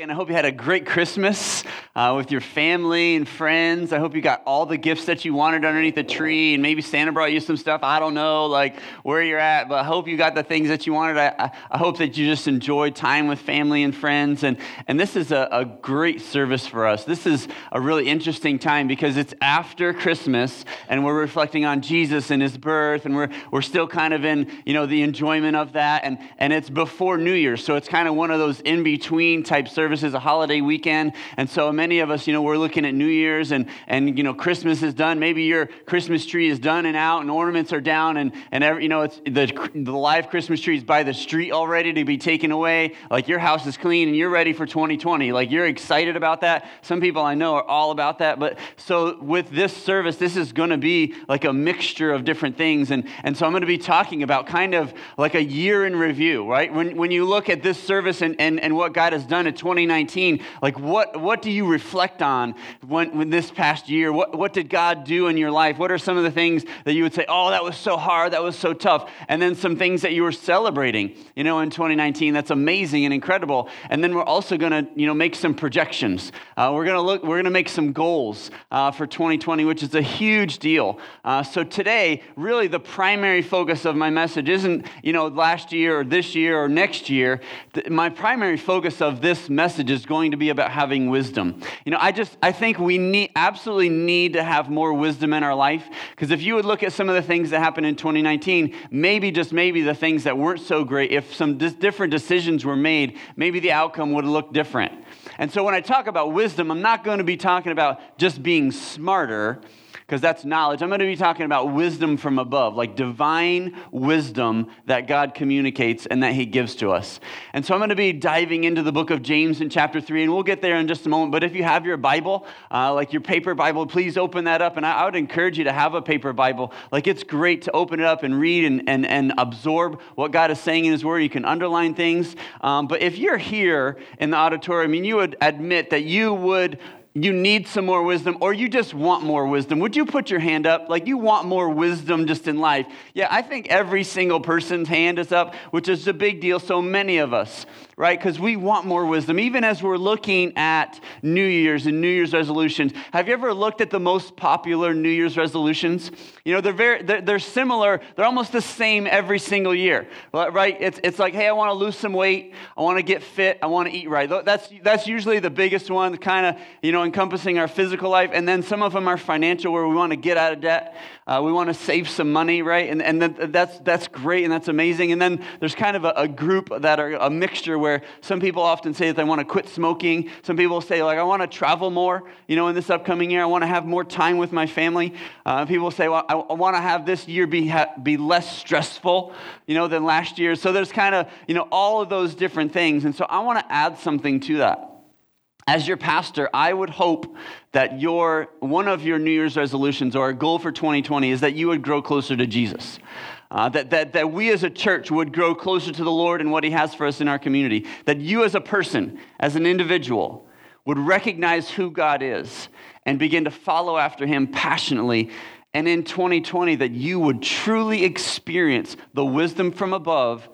And I hope you had a great Christmas uh, with your family and friends. I hope you got all the gifts that you wanted underneath the tree, and maybe Santa brought you some stuff. I don't know, like where you're at, but I hope you got the things that you wanted. I, I hope that you just enjoyed time with family and friends. And, and this is a, a great service for us. This is a really interesting time because it's after Christmas, and we're reflecting on Jesus and his birth, and we're, we're still kind of in you know the enjoyment of that. And, and it's before New Year's, so it's kind of one of those in between type services, a holiday weekend. And so many of us, you know, we're looking at New Year's and, and you know, Christmas is done. Maybe your Christmas tree is done and out and ornaments are down and, and every, you know, it's the, the live Christmas tree is by the street already to be taken away. Like your house is clean and you're ready for 2020. Like you're excited about that. Some people I know are all about that. But so with this service, this is going to be like a mixture of different things. And, and so I'm going to be talking about kind of like a year in review, right? When, when you look at this service and, and, and what God has done in 2019, like what, what do you reflect on when, when this past year? What, what did God do in your life? What are some of the things that you would say, oh, that was so hard, that was so tough? And then some things that you were celebrating, you know, in 2019. That's amazing and incredible. And then we're also going to, you know, make some projections. Uh, we're going to look, we're going to make some goals uh, for 2020, which is a huge deal. Uh, so today, really the primary focus of my message isn't, you know, last year or this year or next year. My primary focus of this message is going to be about having wisdom. You know, I just, I think we need, absolutely need to have more wisdom in our life. Because if you would look at some of the things that happened in 2019, maybe, just maybe, the things that weren't so great, if some different decisions were made, maybe the outcome would look different. And so when I talk about wisdom, I'm not going to be talking about just being smarter because that's knowledge. I'm going to be talking about wisdom from above, like divine wisdom that God communicates and that He gives to us. And so I'm going to be diving into the book of James in chapter 3, and we'll get there in just a moment. But if you have your Bible, uh, like your paper Bible, please open that up. And I, I, would encourage you to have a paper Bible. Like it's great to open it up and read and, and, and absorb what God is saying in His Word. You can underline things. Um, but if you're here in the auditorium, I mean, you would admit that you would you need some more wisdom or you just want more wisdom, would you put your hand up? Like you want more wisdom just in life. Yeah, I think every single person's hand is up, which is a big deal. So many of us right? Because we want more wisdom. Even as we're looking at New Year's and New Year's resolutions, have you ever looked at the most popular New Year's resolutions? You know, they're very, they're, they're similar. They're almost the same every single year, right? It's, it's like, hey, I want to lose some weight. I want to get fit. I want to eat right. That's, that's usually the biggest one, kind of, you know, encompassing our physical life. And then some of them are financial, where we want to get out of debt. Uh, we want to save some money, right? And, and that's, that's great and that's amazing. And then there's kind of a, a group that are a mixture where where some people often say that they want to quit smoking. Some people say, like, I want to travel more, you know, in this upcoming year. I want to have more time with my family. Uh, people say, well, I, I want to have this year be, ha- be less stressful, you know, than last year. So there's kind of, you know, all of those different things. And so I want to add something to that as your pastor, I would hope that your one of your New Year's resolutions or a goal for 2020 is that you would grow closer to Jesus. Uh, that, that, that we as a church would grow closer to the Lord and what He has for us in our community. That you as a person, as an individual, would recognize who God is and begin to follow after Him passionately. And in 2020, that you would truly experience the wisdom from above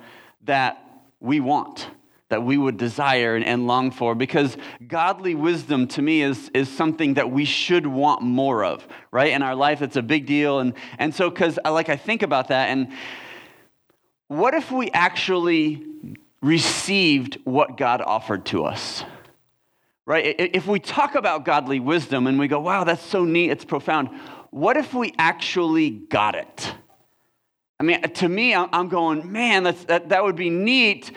that we want that we would desire and, and, long for because godly wisdom to me is, is something that we should want more of right? In our life it's a big deal. And, and so because I, like i think about that and what if we actually received what god offered to us right? If we talk about godly wisdom and we go wow that's so neat it's profound what if we actually got it? I mean, to me, I'm going, man, that's, that, that would be neat,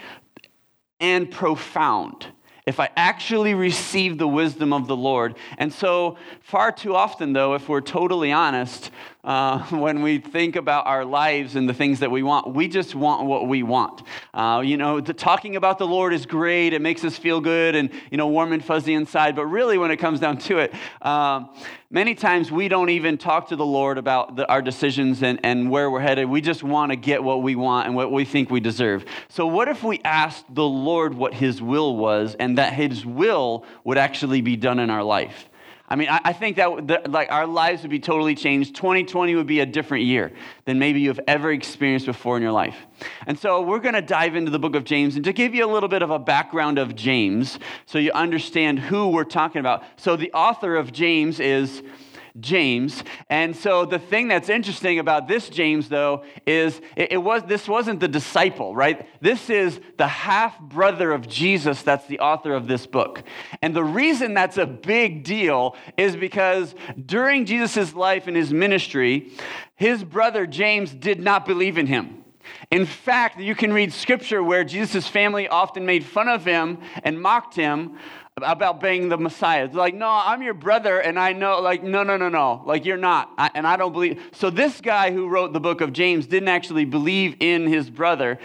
and profound if I actually receive the wisdom of the Lord. And so, far too often, though, if we're totally honest, uh, when we think about our lives and the things that we want. We just want what we want. Uh, you know, the, talking about the Lord is great. It makes us feel good and, you know, warm and fuzzy inside. But really, when it comes down to it, um, many times we don't even talk to the Lord about the, our decisions and, and where we're headed. We just want to get what we want and what we think we deserve. So, what if we asked the Lord what His will was and that His will would actually be done in our life? I mean, I, I think that the, like our lives would be totally changed. 2020 would be a different year than maybe you've ever experienced before in your life. And so we're going to dive into the book of James and to give you a little bit of a background of James so you understand who we're talking about. So the author of James is James. And so the thing that's interesting about this James, though, is it, it was this wasn't the disciple, right? This is the half brother of Jesus that's the author of this book. And the reason that's a big deal is because during Jesus' life and his ministry, his brother James did not believe in him. In fact, you can read scripture where Jesus' family often made fun of him and mocked him about being the Messiah. Like, no, I'm your brother, and I know, like, no, no, no, no, like, you're not. I, and I don't believe. So, this guy who wrote the book of James didn't actually believe in his brother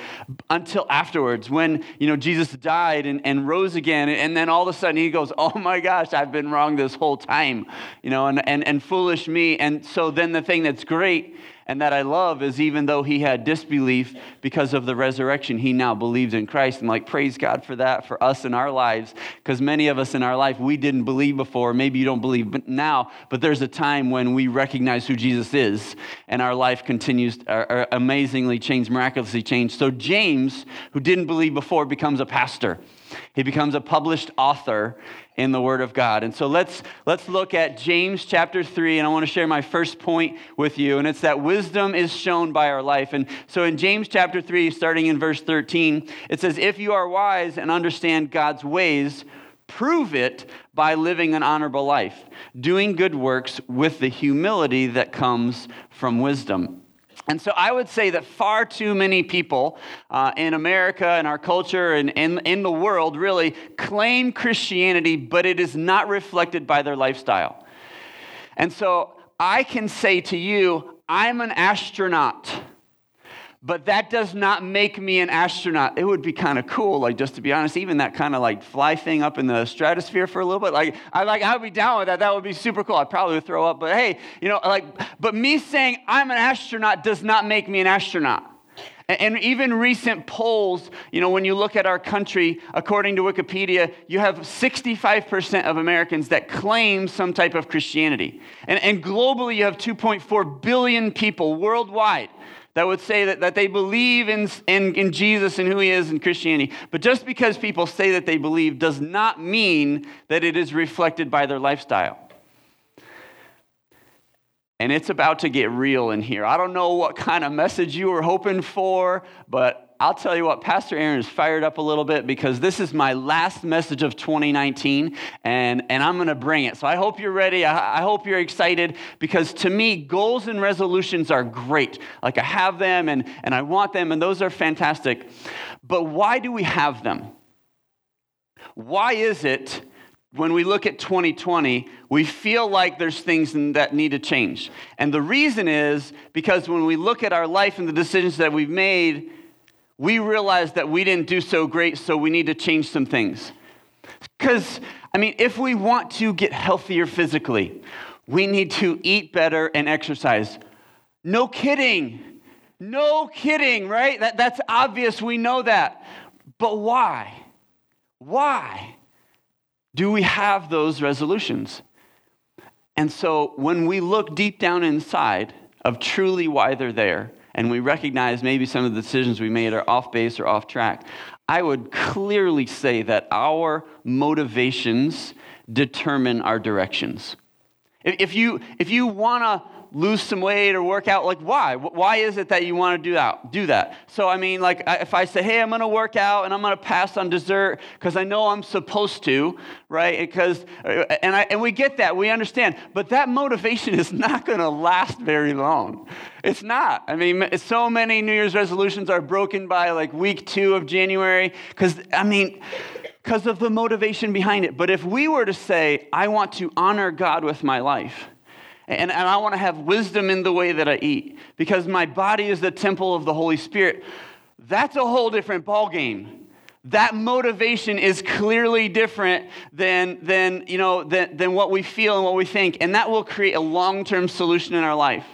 until afterwards when, you know, Jesus died and, and rose again. And then all of a sudden he goes, oh my gosh, I've been wrong this whole time, you know, and, and, and foolish me. And so, then the thing that's great and that I love is even though he had disbelief because of the resurrection, he now believes in Christ. I'm like, praise God for that for us in our lives, because many of us in our life, we didn't believe before. Maybe you don't believe now, but there's a time when we recognize who Jesus is, and our life continues uh, uh amazingly changed, miraculously changed. So James, who didn't believe before, becomes a pastor. He becomes a published author in the Word of God. And so let's, let's look at James chapter 3, and I want to share my first point with you, and it's that wisdom is shown by our life. And so in James chapter 3, starting in verse 13, it says, If you are wise and understand God's ways, prove it by living an honorable life, doing good works with the humility that comes from wisdom. And so I would say that far too many people uh, in America, in our culture, and in, in the world really claim Christianity, but it is not reflected by their lifestyle. And so I can say to you, I'm an astronaut but that does not make me an astronaut. It would be kind of cool, like just to be honest, even that kind of like fly thing up in the stratosphere for a little bit. Like I like I would be down with that. That would be super cool. I probably throw up, but hey, you know, like but me saying I'm an astronaut does not make me an astronaut. And even recent polls, you know, when you look at our country, according to Wikipedia, you have 65% of Americans that claim some type of Christianity. And, and globally, you have 2.4 billion people worldwide that would say that, that they believe in, in, in Jesus and who he is in Christianity. But just because people say that they believe does not mean that it is reflected by their lifestyle. And it's about to get real in here. I don't know what kind of message you were hoping for, but I'll tell you what, Pastor Aaron is fired up a little bit because this is my last message of 2019, and, and I'm going to bring it. So I hope you're ready. I, I, hope you're excited because to me, goals and resolutions are great. Like I have them and, and I want them, and those are fantastic. But why do we have them? Why is it when we look at 2020, we feel like there's things that need to change? And the reason is because when we look at our life and the decisions that we've made, we realize that we didn't do so great, so we need to change some things. Because, I mean, if we want to get healthier physically, we need to eat better and exercise. No kidding. No kidding, right? That, that's obvious. We know that. But why? Why do we have those resolutions? And so when we look deep down inside of truly why they're there, and we recognize maybe some of the decisions we made are off base or off track, I would clearly say that our motivations determine our directions. If you, if you want to lose some weight or work out like why? Why is it that you want to do that do that? So i mean like if i say hey i'm going to work out and i'm going to pass on dessert because i know i'm supposed to right? Because uh, and, I, and we get that we understand but that motivation is not going to last very long. It's not. I mean so many new year's resolutions are broken by like week two of january because i mean because of the motivation behind it. But if we were to say i want to honor god with my life and, and I want to have wisdom in the way that I eat because my body is the temple of the Holy Spirit. That's a whole different ballgame. That motivation is clearly different than, than, you know, than, than what we feel and what we think. And that will create a long term solution in our life.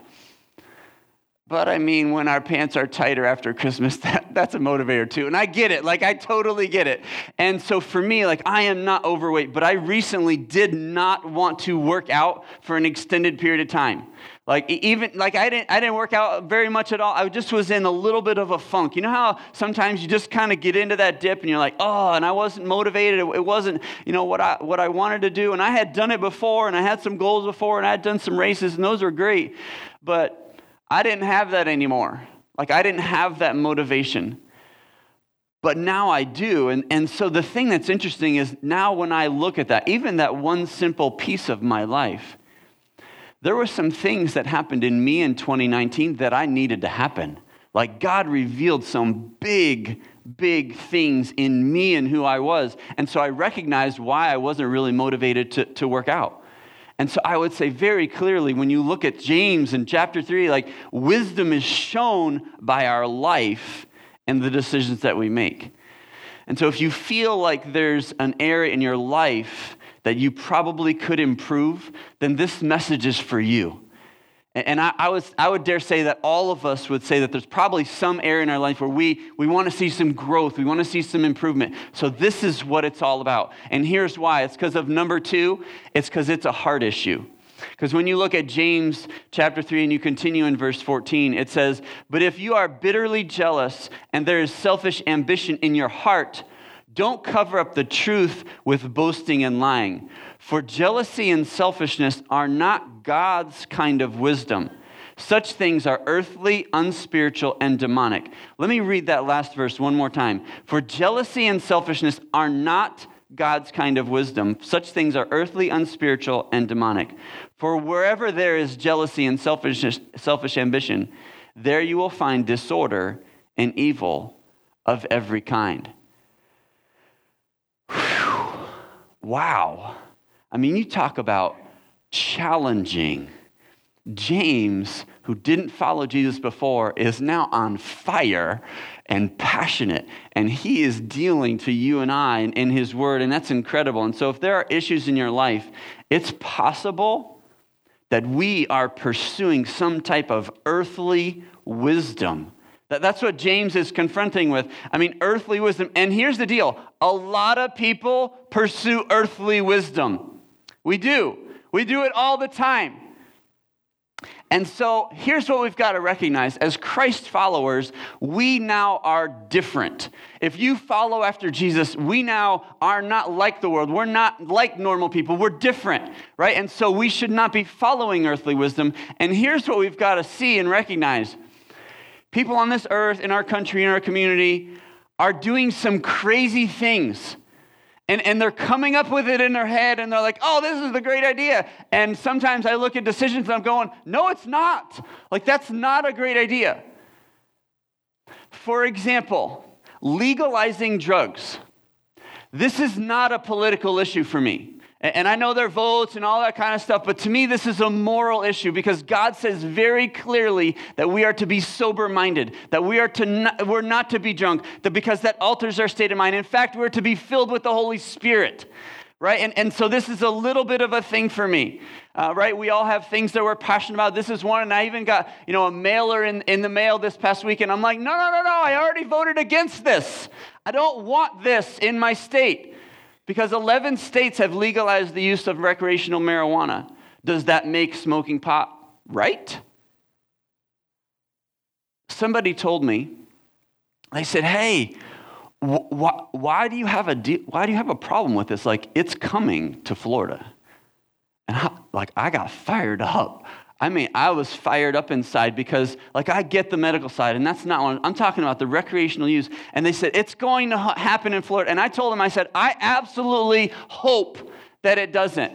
But I mean, when our pants are tighter after Christmas, that, that, that's a motivator too. And I get it. Like, I totally get it. And so for me, like, I am not overweight, but I recently did not want to work out for an extended period of time. Like even like I didn't I didn't work out very much at all. I just was in a little bit of a funk. You know how sometimes you just kind of get into that dip and you're like, oh, and I wasn't motivated. It wasn't you know what I what I wanted to do. And I had done it before, and I had some goals before, and I had done some races, and those were great. But I didn't have that anymore. Like I didn't have that motivation. But now I do. And, and so the thing that's interesting is now when I look at that, even that one simple piece of my life, there were some things that happened in me in 2019 that I needed to happen. Like God revealed some big, big things in me and who I was. And so I recognized why I wasn't really motivated to, to work out. And so I would say very clearly when you look at James in chapter 3, like wisdom is shown by our life and the decisions that we make. And so if you feel like there's an area in your life that you probably could improve, then this message is for you. And I, I, was, I would dare say that all of us would say that there's probably some area in our life where we, we want to see some growth, we want to see some improvement. So, this is what it's all about. And here's why it's because of number two, it's because it's a heart issue. Because when you look at James chapter 3 and you continue in verse 14, it says, But if you are bitterly jealous and there is selfish ambition in your heart, don't cover up the truth with boasting and lying. For jealousy and selfishness are not God's kind of wisdom. Such things are earthly, unspiritual, and demonic. Let me read that last verse one more time. For jealousy and selfishness are not God's kind of wisdom. Such things are earthly, unspiritual, and demonic. For wherever there is jealousy and selfishness, selfish ambition, there you will find disorder and evil of every kind. Wow. I mean, you talk about challenging. James, who didn't follow Jesus before, is now on fire and passionate. And he is dealing to you and I in, his word, and that's incredible. And so, if there are issues in your life, it's possible that we are pursuing some type of earthly wisdom that's what James is confronting with. I mean, earthly wisdom. And here's the deal a lot of people pursue earthly wisdom. We do. We do it all the time. And so here's what we've got to recognize as Christ followers, we now are different. If you follow after Jesus, we now are not like the world. We're not like normal people. We're different, right? And so we should not be following earthly wisdom. And here's what we've got to see and recognize people on this earth, in our country, in our community, are doing some crazy things. And, and they're coming up with it in their head and they're like, oh, this is the great idea. And sometimes I look at decisions and I'm going, no, it's not. Like, that's not a great idea. For example, legalizing drugs. This is not a political issue for me. And I know their votes and all that kind of stuff, but to me, this is a moral issue because God says very clearly that we are to be sober minded, that we are to not, we're not to be drunk, that because that alters our state of mind. In fact, we're to be filled with the Holy Spirit, right? And, and so this is a little bit of a thing for me, uh, right? We all have things that we're passionate about. This is one, and I even got, you know, a mailer in, in the mail this past week, and I'm like, no, no, no, no, I already voted against this. I don't want this in my state. Because 11 states have legalized the use of recreational marijuana. Does that make smoking pot right? Somebody told me, they said, hey, wh- wh- why, do you have a de- why do you have a problem with this? Like, it's coming to Florida. And I, like, I got fired up. I mean, I was fired up inside because, like, I get the medical side, and that's not what I'm talking about the recreational use. And they said, it's going to ha- happen in Florida. And I told them, I said, I absolutely hope that it doesn't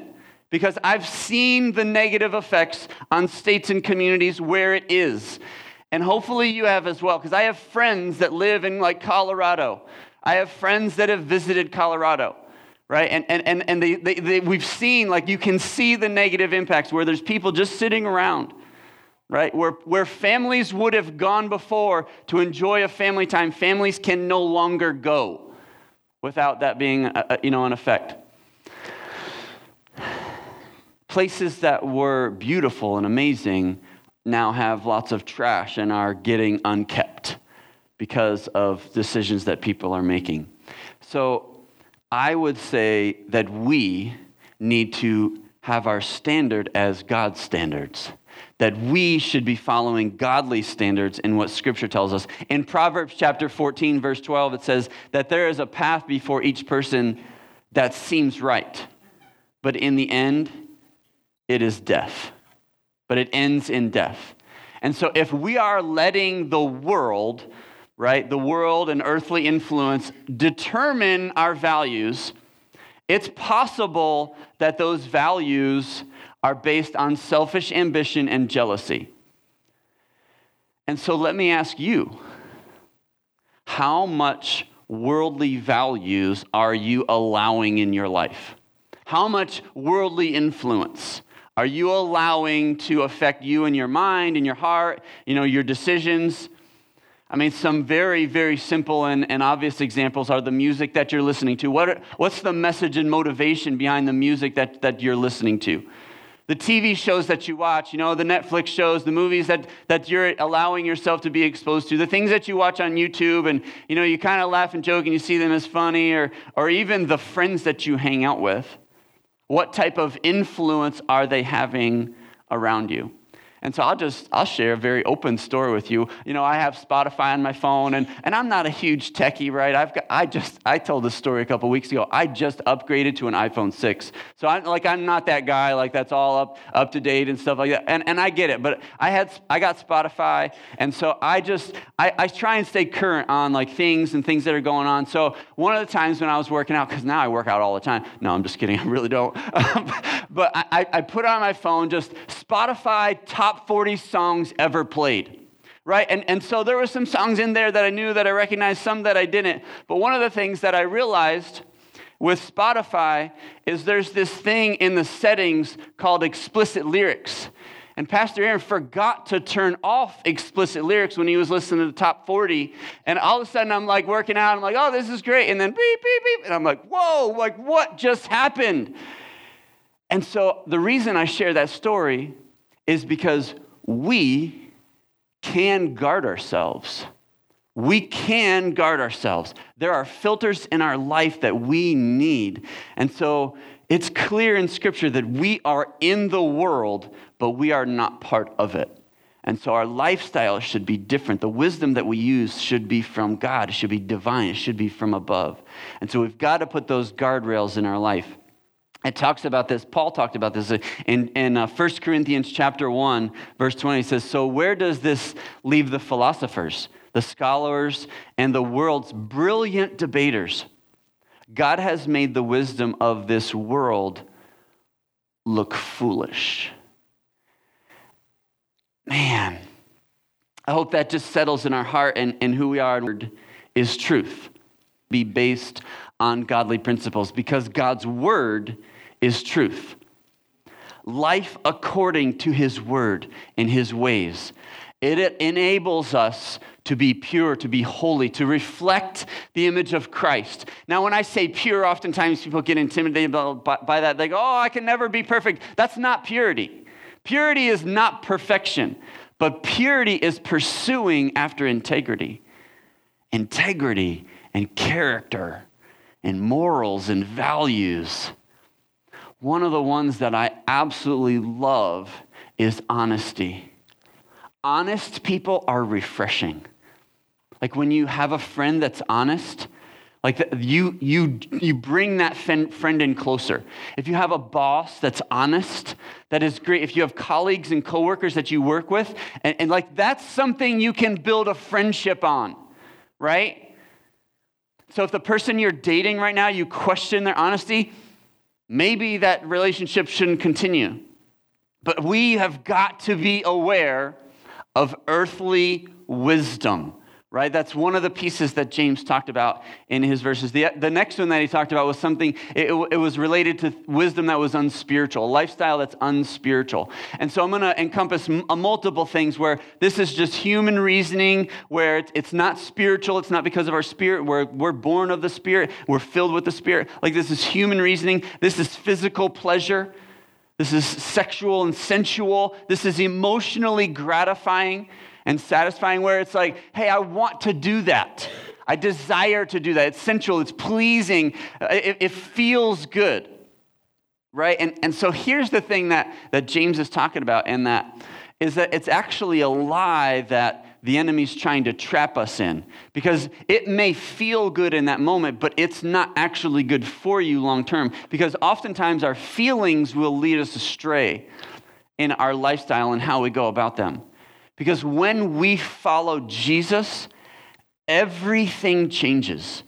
because I've seen the negative effects on states and communities where it is. And hopefully you have as well, because I have friends that live in, like, Colorado. I have friends that have visited Colorado right? And, and, and, and they, they, they, we've seen, like, you can see the negative impacts where there's people just sitting around, right? Where, where families would have gone before to enjoy a family time, families can no longer go without that being, a, a, you know, an effect. Places that were beautiful and amazing now have lots of trash and are getting unkept because of decisions that people are making. So I would say that we need to have our standard as God's standards. That we should be following godly standards in what Scripture tells us. In Proverbs chapter 14, verse 12, it says that there is a path before each person that seems right, but in the end, it is death. But it ends in death. And so if we are letting the world, right, the world and earthly influence determine our values, it's possible that those values are based on selfish ambition and jealousy. And so let me ask you how much worldly values are you allowing in your life? How much worldly influence are you allowing to affect you and your mind and your heart, you know, your decisions? I mean, some very, very simple and, and obvious examples are the music that you're listening to. What, what's the message and motivation behind the music that, that you're listening to? The TV shows that you watch, you know, the Netflix shows, the movies that, that you're allowing yourself to be exposed to, the things that you watch on YouTube, and, you know, you kind of laugh and joke and you see them as funny, or, or even the friends that you hang out with. What type of influence are they having around you? And so I'll just, I'll share a very open story with you. You know, I have Spotify on my phone and, and I'm not a huge techie, right? I've got, I just, I told this story a couple weeks ago. I just upgraded to an iPhone 6. So I'm like, I'm not that guy, like that's all up, up to date and stuff like that. And, and I get it, but I had, I got Spotify. And so I just, I, I try and stay current on like things and things that are going on. So one of the times when I was working out, because now I work out all the time. No, I'm just kidding. I really don't. but I, I put on my phone just Spotify top top 40 songs ever played right? And, and so there were some songs in there that I knew that I recognized, some that I didn't. But one of the things that I realized with Spotify is there's this thing in the settings called explicit lyrics. And Pastor Aaron forgot to turn off explicit lyrics when he was listening to the top 40. And all of a sudden, I'm like working out. I'm like, oh, this is great. And then beep, beep, beep. And I'm like, whoa, like what just happened? And so the reason I share that story is because we can guard ourselves. We can guard ourselves. There are filters in our life that we need. And so it's clear in Scripture that we are in the world, but we are not part of it. And so our lifestyle should be different. The wisdom that we use should be from God, it should be divine, it should be from above. And so we've got to put those guardrails in our life it talks about this paul talked about this in, in uh, 1 corinthians chapter 1 verse 20 it says so where does this leave the philosophers the scholars and the world's brilliant debaters? God has made the wisdom of this world look foolish. Man i hope that just settles in our heart and, and who we are is truth be based on godly principles because god's word is truth. Life according to his word and his ways. It enables us to be pure, to be holy, to reflect the image of Christ. Now, when I say pure, oftentimes people get intimidated by that. They go, Oh, I can never be perfect. That's not purity. Purity is not perfection, but purity is pursuing after integrity. Integrity and character and morals and values one of the ones that I absolutely love is honesty. Honest people are refreshing. Like when you have a friend that's honest, like the, you, you, you bring that friend in closer. If you have a boss that's honest, that is great. If you have colleagues and coworkers that you work with, and, and like that's something you can build a friendship on, right? So if the person you're dating right now, you question their honesty, maybe that relationship shouldn't continue. But we have got to be aware of earthly wisdom right? That's one of the pieces that James talked about in his verses. The, the next one that he talked about was something, it, it was related to wisdom that was unspiritual, lifestyle that's unspiritual. And so I'm going to encompass m- uh, multiple things where this is just human reasoning, where it's, it's not spiritual, it's not because of our spirit, we're, we're born of the spirit, we're filled with the spirit. Like this is human reasoning, this is physical pleasure. This is sexual and sensual. This is emotionally gratifying. And satisfying where it's like, hey, I want to do that. I desire to do that. It's sensual, it's pleasing, it, it feels good. Right? And, and so here's the thing that, that James is talking about, and that is that it's actually a lie that the enemy's trying to trap us in. Because it may feel good in that moment, but it's not actually good for you long term. Because oftentimes our feelings will lead us astray in our lifestyle and how we go about them. Because when we follow Jesus, everything changes.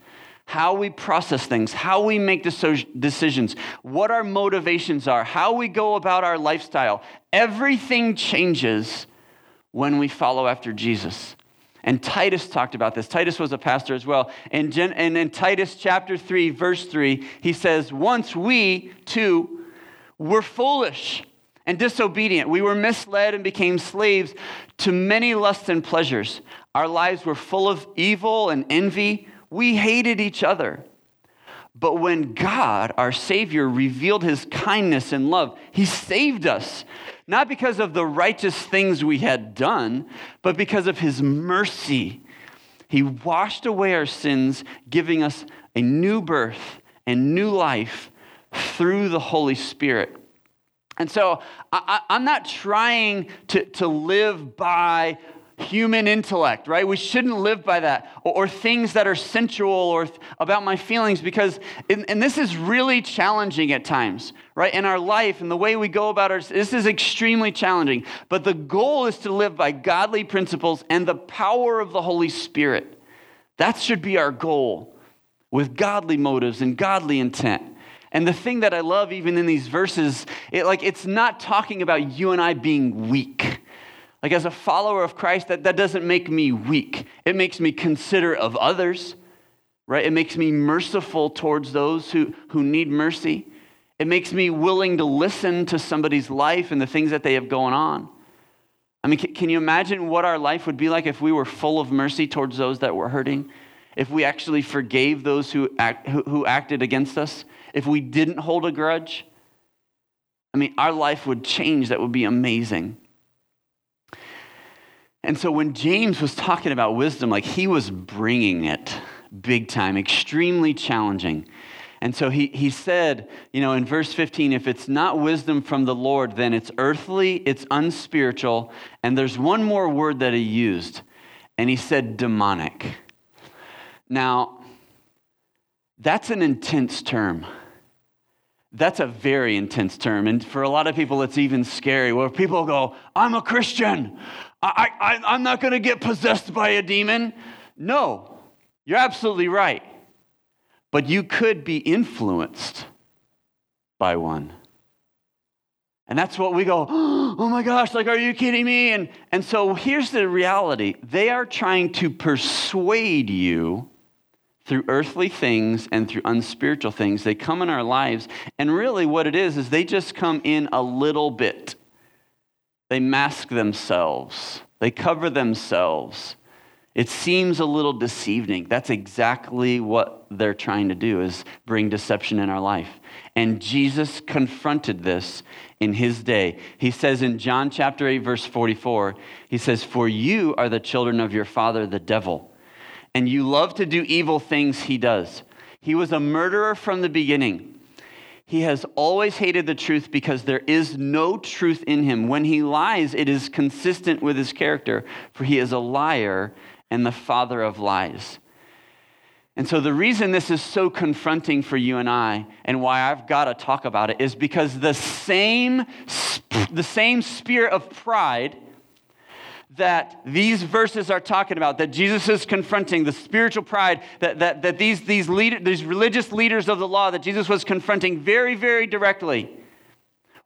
How we process things, how we make decisions, what our motivations are, how we go about our lifestyle, everything changes when we follow after Jesus. And Titus talked about this. Titus was a pastor as well. And, in Titus chapter 3, verse 3, he says, Once we, too, were foolish and disobedient. We were misled and became slaves to many lusts and pleasures. Our lives were full of evil and envy. We hated each other. But when God, our Savior, revealed his kindness and love, he saved us, not because of the righteous things we had done, but because of his mercy. He washed away our sins, giving us a new birth and new life through the Holy Spirit. And so I, am not trying to, to live by human intellect, right? We shouldn't live by that or, or things that are sensual or th- about my feelings because, and this is really challenging at times, right? In our life and the way we go about our, this is extremely challenging. But the goal is to live by godly principles and the power of the Holy Spirit. That should be our goal with godly motives and godly intent. And the thing that I love even in these verses, it, like it's not talking about you and I being weak. Like as a follower of Christ, that, that doesn't make me weak. It makes me considerate of others, right? It makes me merciful towards those who, who need mercy. It makes me willing to listen to somebody's life and the things that they have going on. I mean, can, can you imagine what our life would be like if we were full of mercy towards those that were hurting? If we actually forgave those who, act, who, who acted against us? If we didn't hold a grudge, I mean, our life would change. That would be amazing. And so when James was talking about wisdom, like he was bringing it big time, extremely challenging. And so he, he said, you know, in verse 15, if it's not wisdom from the Lord, then it's earthly, it's unspiritual. And there's one more word that he used, and he said demonic. Now, that's an intense term. That's a very intense term. And for a lot of people, it's even scary where people go, I'm a Christian. I, I, I'm not going to get possessed by a demon. No, you're absolutely right. But you could be influenced by one. And that's what we go, oh my gosh, like, are you kidding me? And, and so here's the reality they are trying to persuade you through earthly things and through unspiritual things. They come in our lives, and really what it is, is they just come in a little bit. They mask themselves, they cover themselves. It seems a little deceiving. That's exactly what they're trying to do is bring deception in our life. And Jesus confronted this in his day. He says in John chapter 8 verse 44, he says, "For you are the children of your father the devil." And you love to do evil things, he does. He was a murderer from the beginning. He has always hated the truth because there is no truth in him. When he lies, it is consistent with his character, for he is a liar and the father of lies. And so, the reason this is so confronting for you and I, and why I've got to talk about it, is because the same, the same spirit of pride that these verses are talking about, that Jesus is confronting, the spiritual pride that, that, that these, these, leader, these religious leaders of the law that Jesus was confronting very, very directly,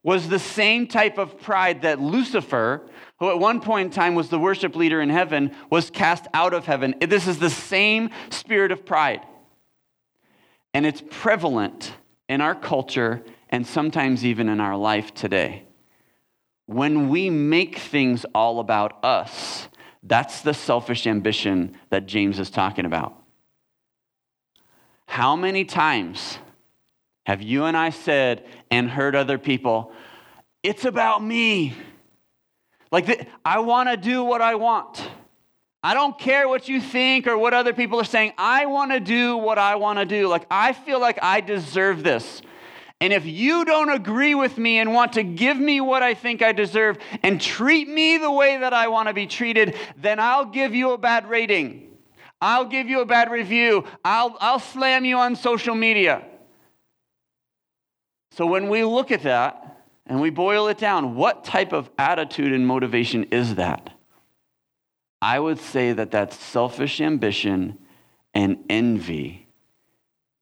was the same type of pride that Lucifer, who at one point in time was the worship leader in heaven, was cast out of heaven. This is the same spirit of pride. And it's prevalent in our culture and sometimes even in our life today. When we make things all about us, that's the selfish ambition that James is talking about. How many times have you and I said and heard other people, it's about me? Like, the, I want to do what I want. I don't care what you think or what other people are saying. I want to do what I want to do. Like, I feel like I deserve this. And if you don't agree with me and want to give me what I think I deserve and treat me the way that I want to be treated, then I'll give you a bad rating. I'll give you a bad review. I'll, I'll slam you on social media. So when we look at that and we boil it down, what type of attitude and motivation is that? I would say that that's selfish ambition and envy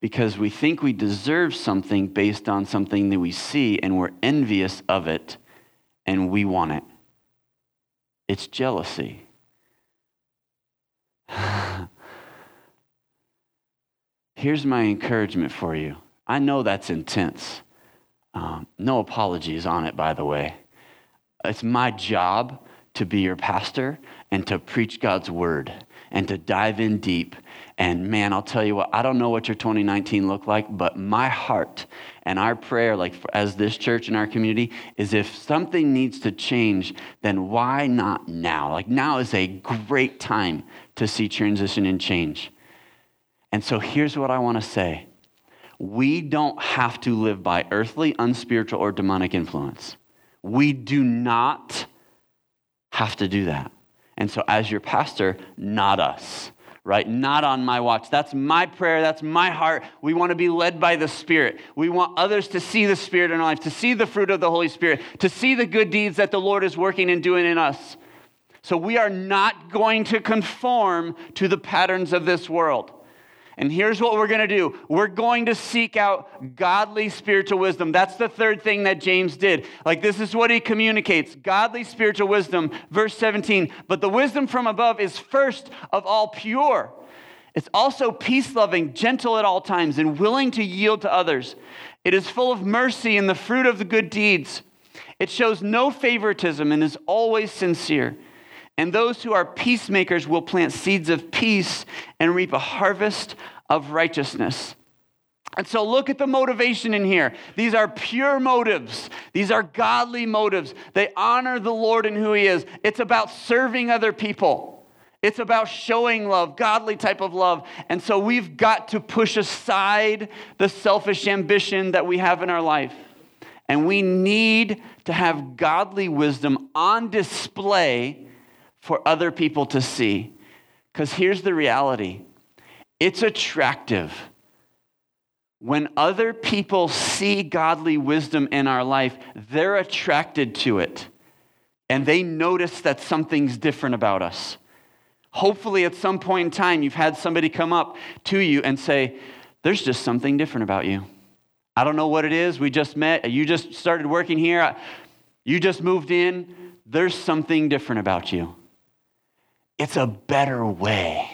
because we think we deserve something based on something that we see and we're envious of it and we want it. It's jealousy. Here's my encouragement for you. I know that's intense. Um, no apologies on it, by the way. It's my job to be your pastor and to preach God's word and to dive in deep. And man, I'll tell you what, I don't know what your 2019 looked like, but my heart and our prayer, like as this church and our community, is if something needs to change, then why not now? Like now is a great time to see transition and change. And so here's what I want to say we don't have to live by earthly, unspiritual, or demonic influence. We do not have to do that. And so, as your pastor, not us, right? Not on my watch. That's my prayer. That's my heart. We want to be led by the Spirit. We want others to see the Spirit in our life, to see the fruit of the Holy Spirit, to see the good deeds that the Lord is working and doing in us. So, we are not going to conform to the patterns of this world. And here's what we're going to do we're going to seek out godly spiritual wisdom. That's the third thing that James did. Like, this is what he communicates godly spiritual wisdom. Verse 17, but the wisdom from above is first of all pure. It's also peace loving, gentle at all times, and willing to yield to others. It is full of mercy and the fruit of the good deeds. It shows no favoritism and is always sincere. And those who are peacemakers will plant seeds of peace and reap a harvest of righteousness. And so look at the motivation in here. These are pure motives. These are godly motives. They honor the Lord and who He is. It's about serving other people. It's about showing love, godly type of love. And so we've got to push aside the selfish ambition that we have in our life. And we need to have godly wisdom on display for other people to see. Because here's the reality it's attractive. When other people see godly wisdom in our life, they're attracted to it and they notice that something's different about us. Hopefully, at some point in time, you've had somebody come up to you and say, There's just something different about you. I don't know what it is. We just met. You just started working here. You just moved in. There's something different about you. It's a better way.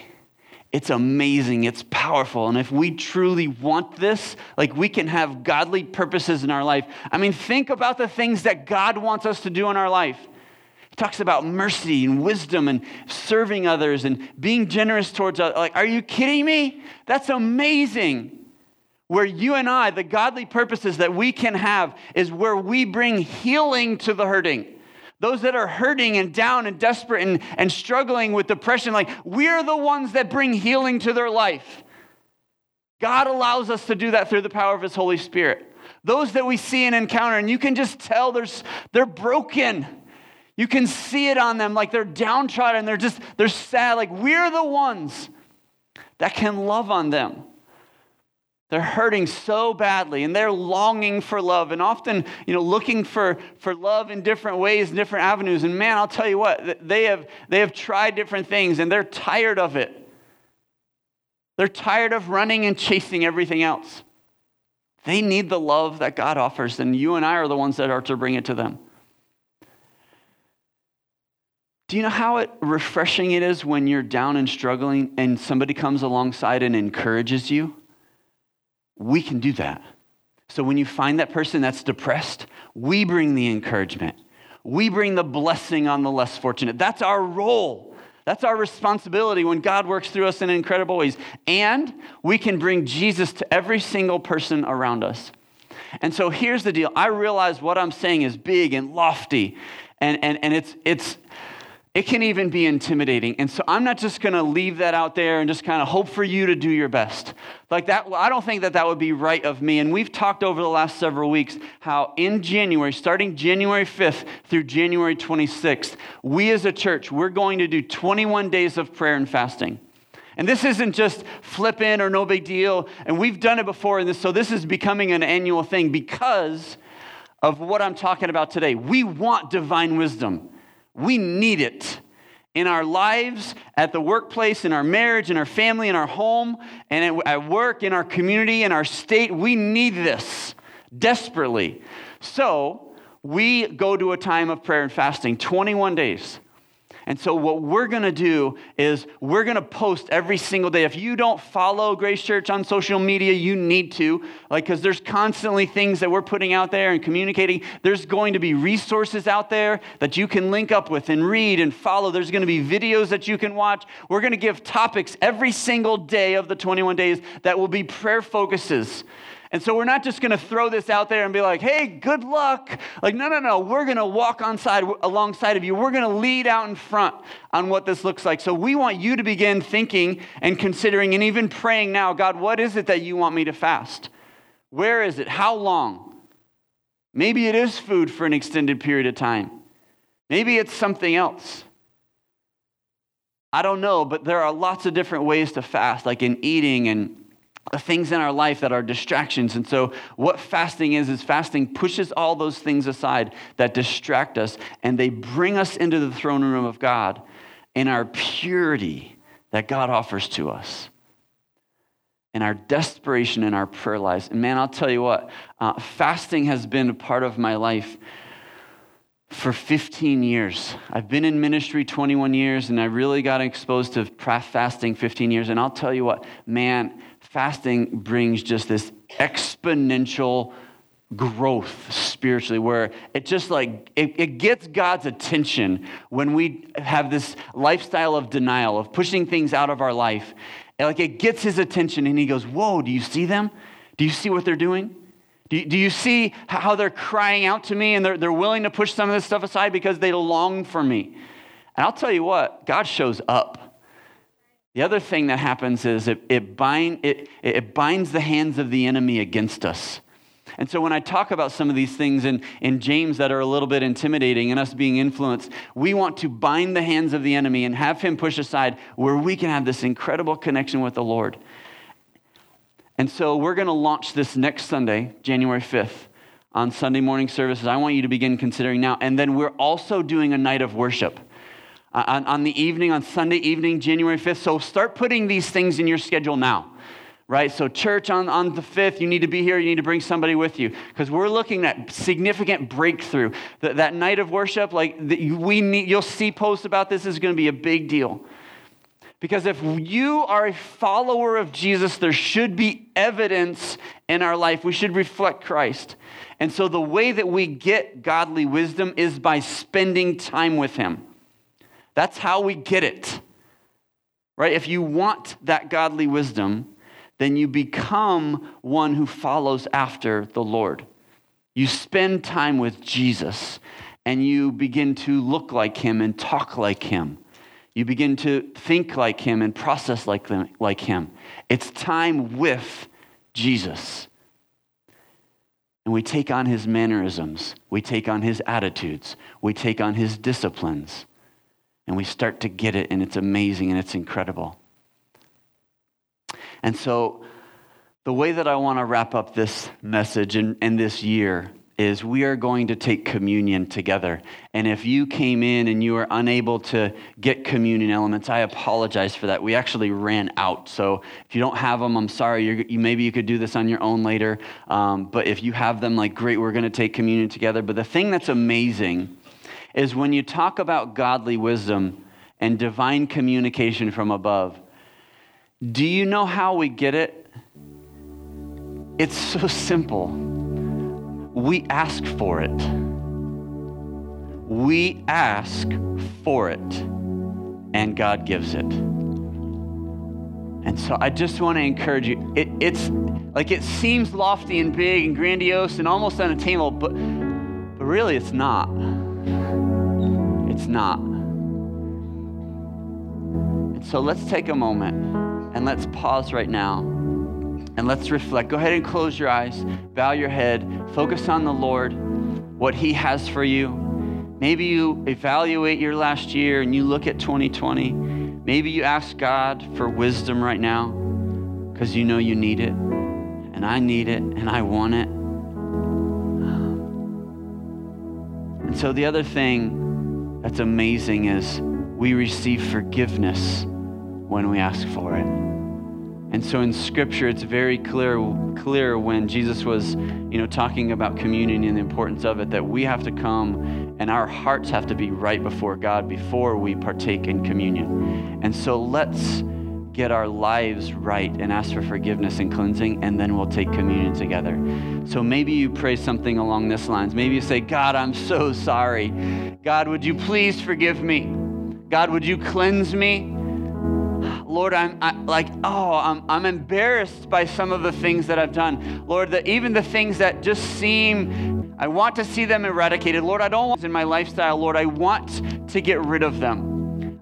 It's amazing. It's powerful. And if we truly want this, like we can have godly purposes in our life. I mean, think about the things that God wants us to do in our life. He talks about mercy and wisdom and serving others and being generous towards others. Like, are you kidding me? That's amazing. Where you and I, the godly purposes that we can have, is where we bring healing to the hurting those that are hurting and down and desperate and, and struggling with depression, like we're the ones that bring healing to their life. God allows us to do that through the power of His Holy Spirit. Those that we see and encounter, and you can just tell there's, they're broken. You can see it on them, like they're downtrodden, they're just, they're sad. Like we're the ones that can love on them. They're hurting so badly and they're longing for love and often, you know, looking for, for love in different ways, different avenues. And man, I'll tell you what, they have, they have tried different things and they're tired of it. They're tired of running and chasing everything else. They need the love that God offers, and you and I are the ones that are to bring it to them. Do you know how refreshing it is when you're down and struggling and somebody comes alongside and encourages you? We can do that. So when you find that person that's depressed, we bring the encouragement. We bring the blessing on the less fortunate. That's our role. That's our responsibility when God works through us in incredible ways. And we can bring Jesus to every single person around us. And so here's the deal I realize what I'm saying is big and lofty. And, and, and it's, it's, it can even be intimidating. And so I'm not just going to leave that out there and just kind of hope for you to do your best. Like that, I don't think that that would be right of me. And we've talked over the last several weeks how in January, starting January 5th through January 26th, we as a church, we're going to do 21 days of prayer and fasting. And this isn't just flip in or no big deal. And we've done it before, and this, so this is becoming an annual thing because of what I'm talking about today. We want divine wisdom. We need it in our lives, at the workplace, in our marriage, in our family, in our home, and at work, in our community, in our state. We need this desperately. So we go to a time of prayer and fasting, 21 days. And so, what we're going to do is we're going to post every single day. If you don't follow Grace Church on social media, you need to, like, because there's constantly things that we're putting out there and communicating. There's going to be resources out there that you can link up with and read and follow. There's going to be videos that you can watch. We're going to give topics every single day of the 21 days that will be prayer focuses. And so we're not just going to throw this out there and be like, hey, good luck. Like, no, no, no. We're going to walk on side, alongside of you. We're going to lead out in front on what this looks like. So we want you to begin thinking and considering and even praying now God, what is it that you want me to fast? Where is it? How long? Maybe it is food for an extended period of time. Maybe it's something else. I don't know, but there are lots of different ways to fast, like in eating and things in our life that are distractions. And so, what fasting is, is fasting pushes all those things aside that distract us and they bring us into the throne room of God in our purity that God offers to us. In our desperation in our prayer lives. And man, I'll tell you what, uh, fasting has been a part of my life for 15 years. I've been in ministry 21 years, and I really got exposed to fasting 15 years. And I'll tell you what, man, fasting brings just this exponential growth spiritually where it just like it, it, gets god's attention when we have this lifestyle of denial of pushing things out of our life. And like it gets his attention and he goes whoa do you see them? Do you see what they're doing? Do you, do you see how they're crying out to me and they're, they're willing to push some of this stuff aside because they long for me? And i'll tell you what god shows up the other thing that happens is it, it, bind, it, it binds the hands of the enemy against us. And so when I talk about some of these things in, in James that are a little bit intimidating and us being influenced, we want to bind the hands of the enemy and have him push aside where we can have this incredible connection with the Lord. And so we're going to launch this next Sunday, January 5th, on Sunday morning services. I want you to begin considering now. And then we're also doing a night of worship Uh, on, on the evening, on Sunday evening, January 5th. So start putting these things in your schedule now right? So, church on, on the 5th, you need to be here, you need to bring somebody with you because we're looking at significant breakthrough. That, that night of worship, like the, we need, you'll see posts about this, is going to be a big deal. Because if you are a follower of Jesus, there should be evidence in our life. We should reflect Christ. And so, the way that we get godly wisdom is by spending time with Him. That's how we get it. Right? If you want that godly wisdom, then you become one who follows after the Lord. You spend time with Jesus and you begin to look like him and talk like him. You begin to think like him and process like, like him. It's time with Jesus. And we take on his mannerisms, we take on his attitudes, we take on his disciplines and we start to get it, and it's amazing and it's incredible. And so, the way that I want to wrap up this message and, and this year is we are going to take communion together. And if you came in and you were unable to get communion elements, I apologize for that. We actually ran out. So if you don't have them, I'm sorry. You're, you, maybe you could do this on your own later. Um, but if you have them, like, great, we're going to take communion together. But the thing that's amazing is when you talk about godly wisdom and divine communication from above, do you know how we get it? It's so simple. We ask for it. We ask for it, and God gives it. And so I just want to encourage you. It, it's like it seems lofty and big and grandiose and almost unattainable, but, but really it's not. It's not. And so let's take a moment and let's pause right now and let's reflect. Go ahead and close your eyes, bow your head, focus on the Lord, what He has for you. Maybe you evaluate your last year and you look at 2020. Maybe you ask God for wisdom right now because you know you need it, and I need it, and I want it. So the other thing that's amazing is we receive forgiveness when we ask for it. And so in scripture it's very clear clear when Jesus was, you know, talking about communion and the importance of it that we have to come and our hearts have to be right before God before we partake in communion. And so let's get our lives right and ask for forgiveness and cleansing, and then we'll take communion together. So maybe you pray something along this lines. Maybe you say, God, I'm so sorry. God, would you please forgive me? God, would you cleanse me? Lord, I'm I, like, oh, I'm, I'm embarrassed by some of the things that I've done. Lord, the, even the things that just seem, I want to see them eradicated. Lord, I don't want in my lifestyle. Lord, I want to get rid of them.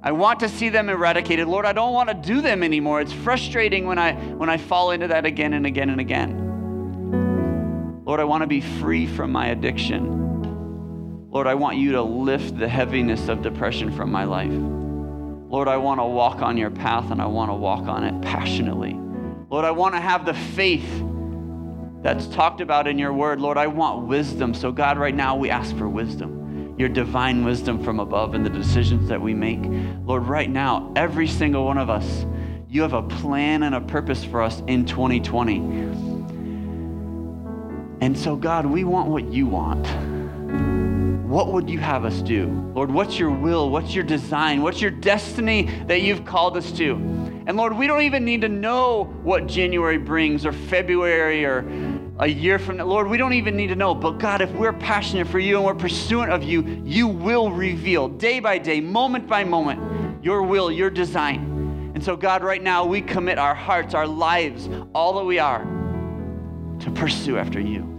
I want to see them eradicated. Lord, I don't want to do them anymore. It's frustrating when I when I fall into that again and again and again. Lord, I want to be free from my addiction. Lord, I want you to lift the heaviness of depression from my life. Lord, I want to walk on your path and I want to walk on it passionately. Lord, I want to have the faith that's talked about in your word. Lord, I want wisdom. So, God, right now we ask for wisdom your divine wisdom from above in the decisions that we make. Lord, right now, every single one of us, you have a plan and a purpose for us in 2020. And so, God, we want what you want. What would you have us do? Lord, what's your will? What's your design? What's your destiny that you've called us to? And Lord, we don't even need to know what January brings or February or a year from now. Lord, we don't even need to know. But God, if we're passionate for you and we're pursuant of you, you will reveal day by day, moment by moment, your will, your design. And so, God, right now we commit our hearts, our lives, all that we are to pursue after you.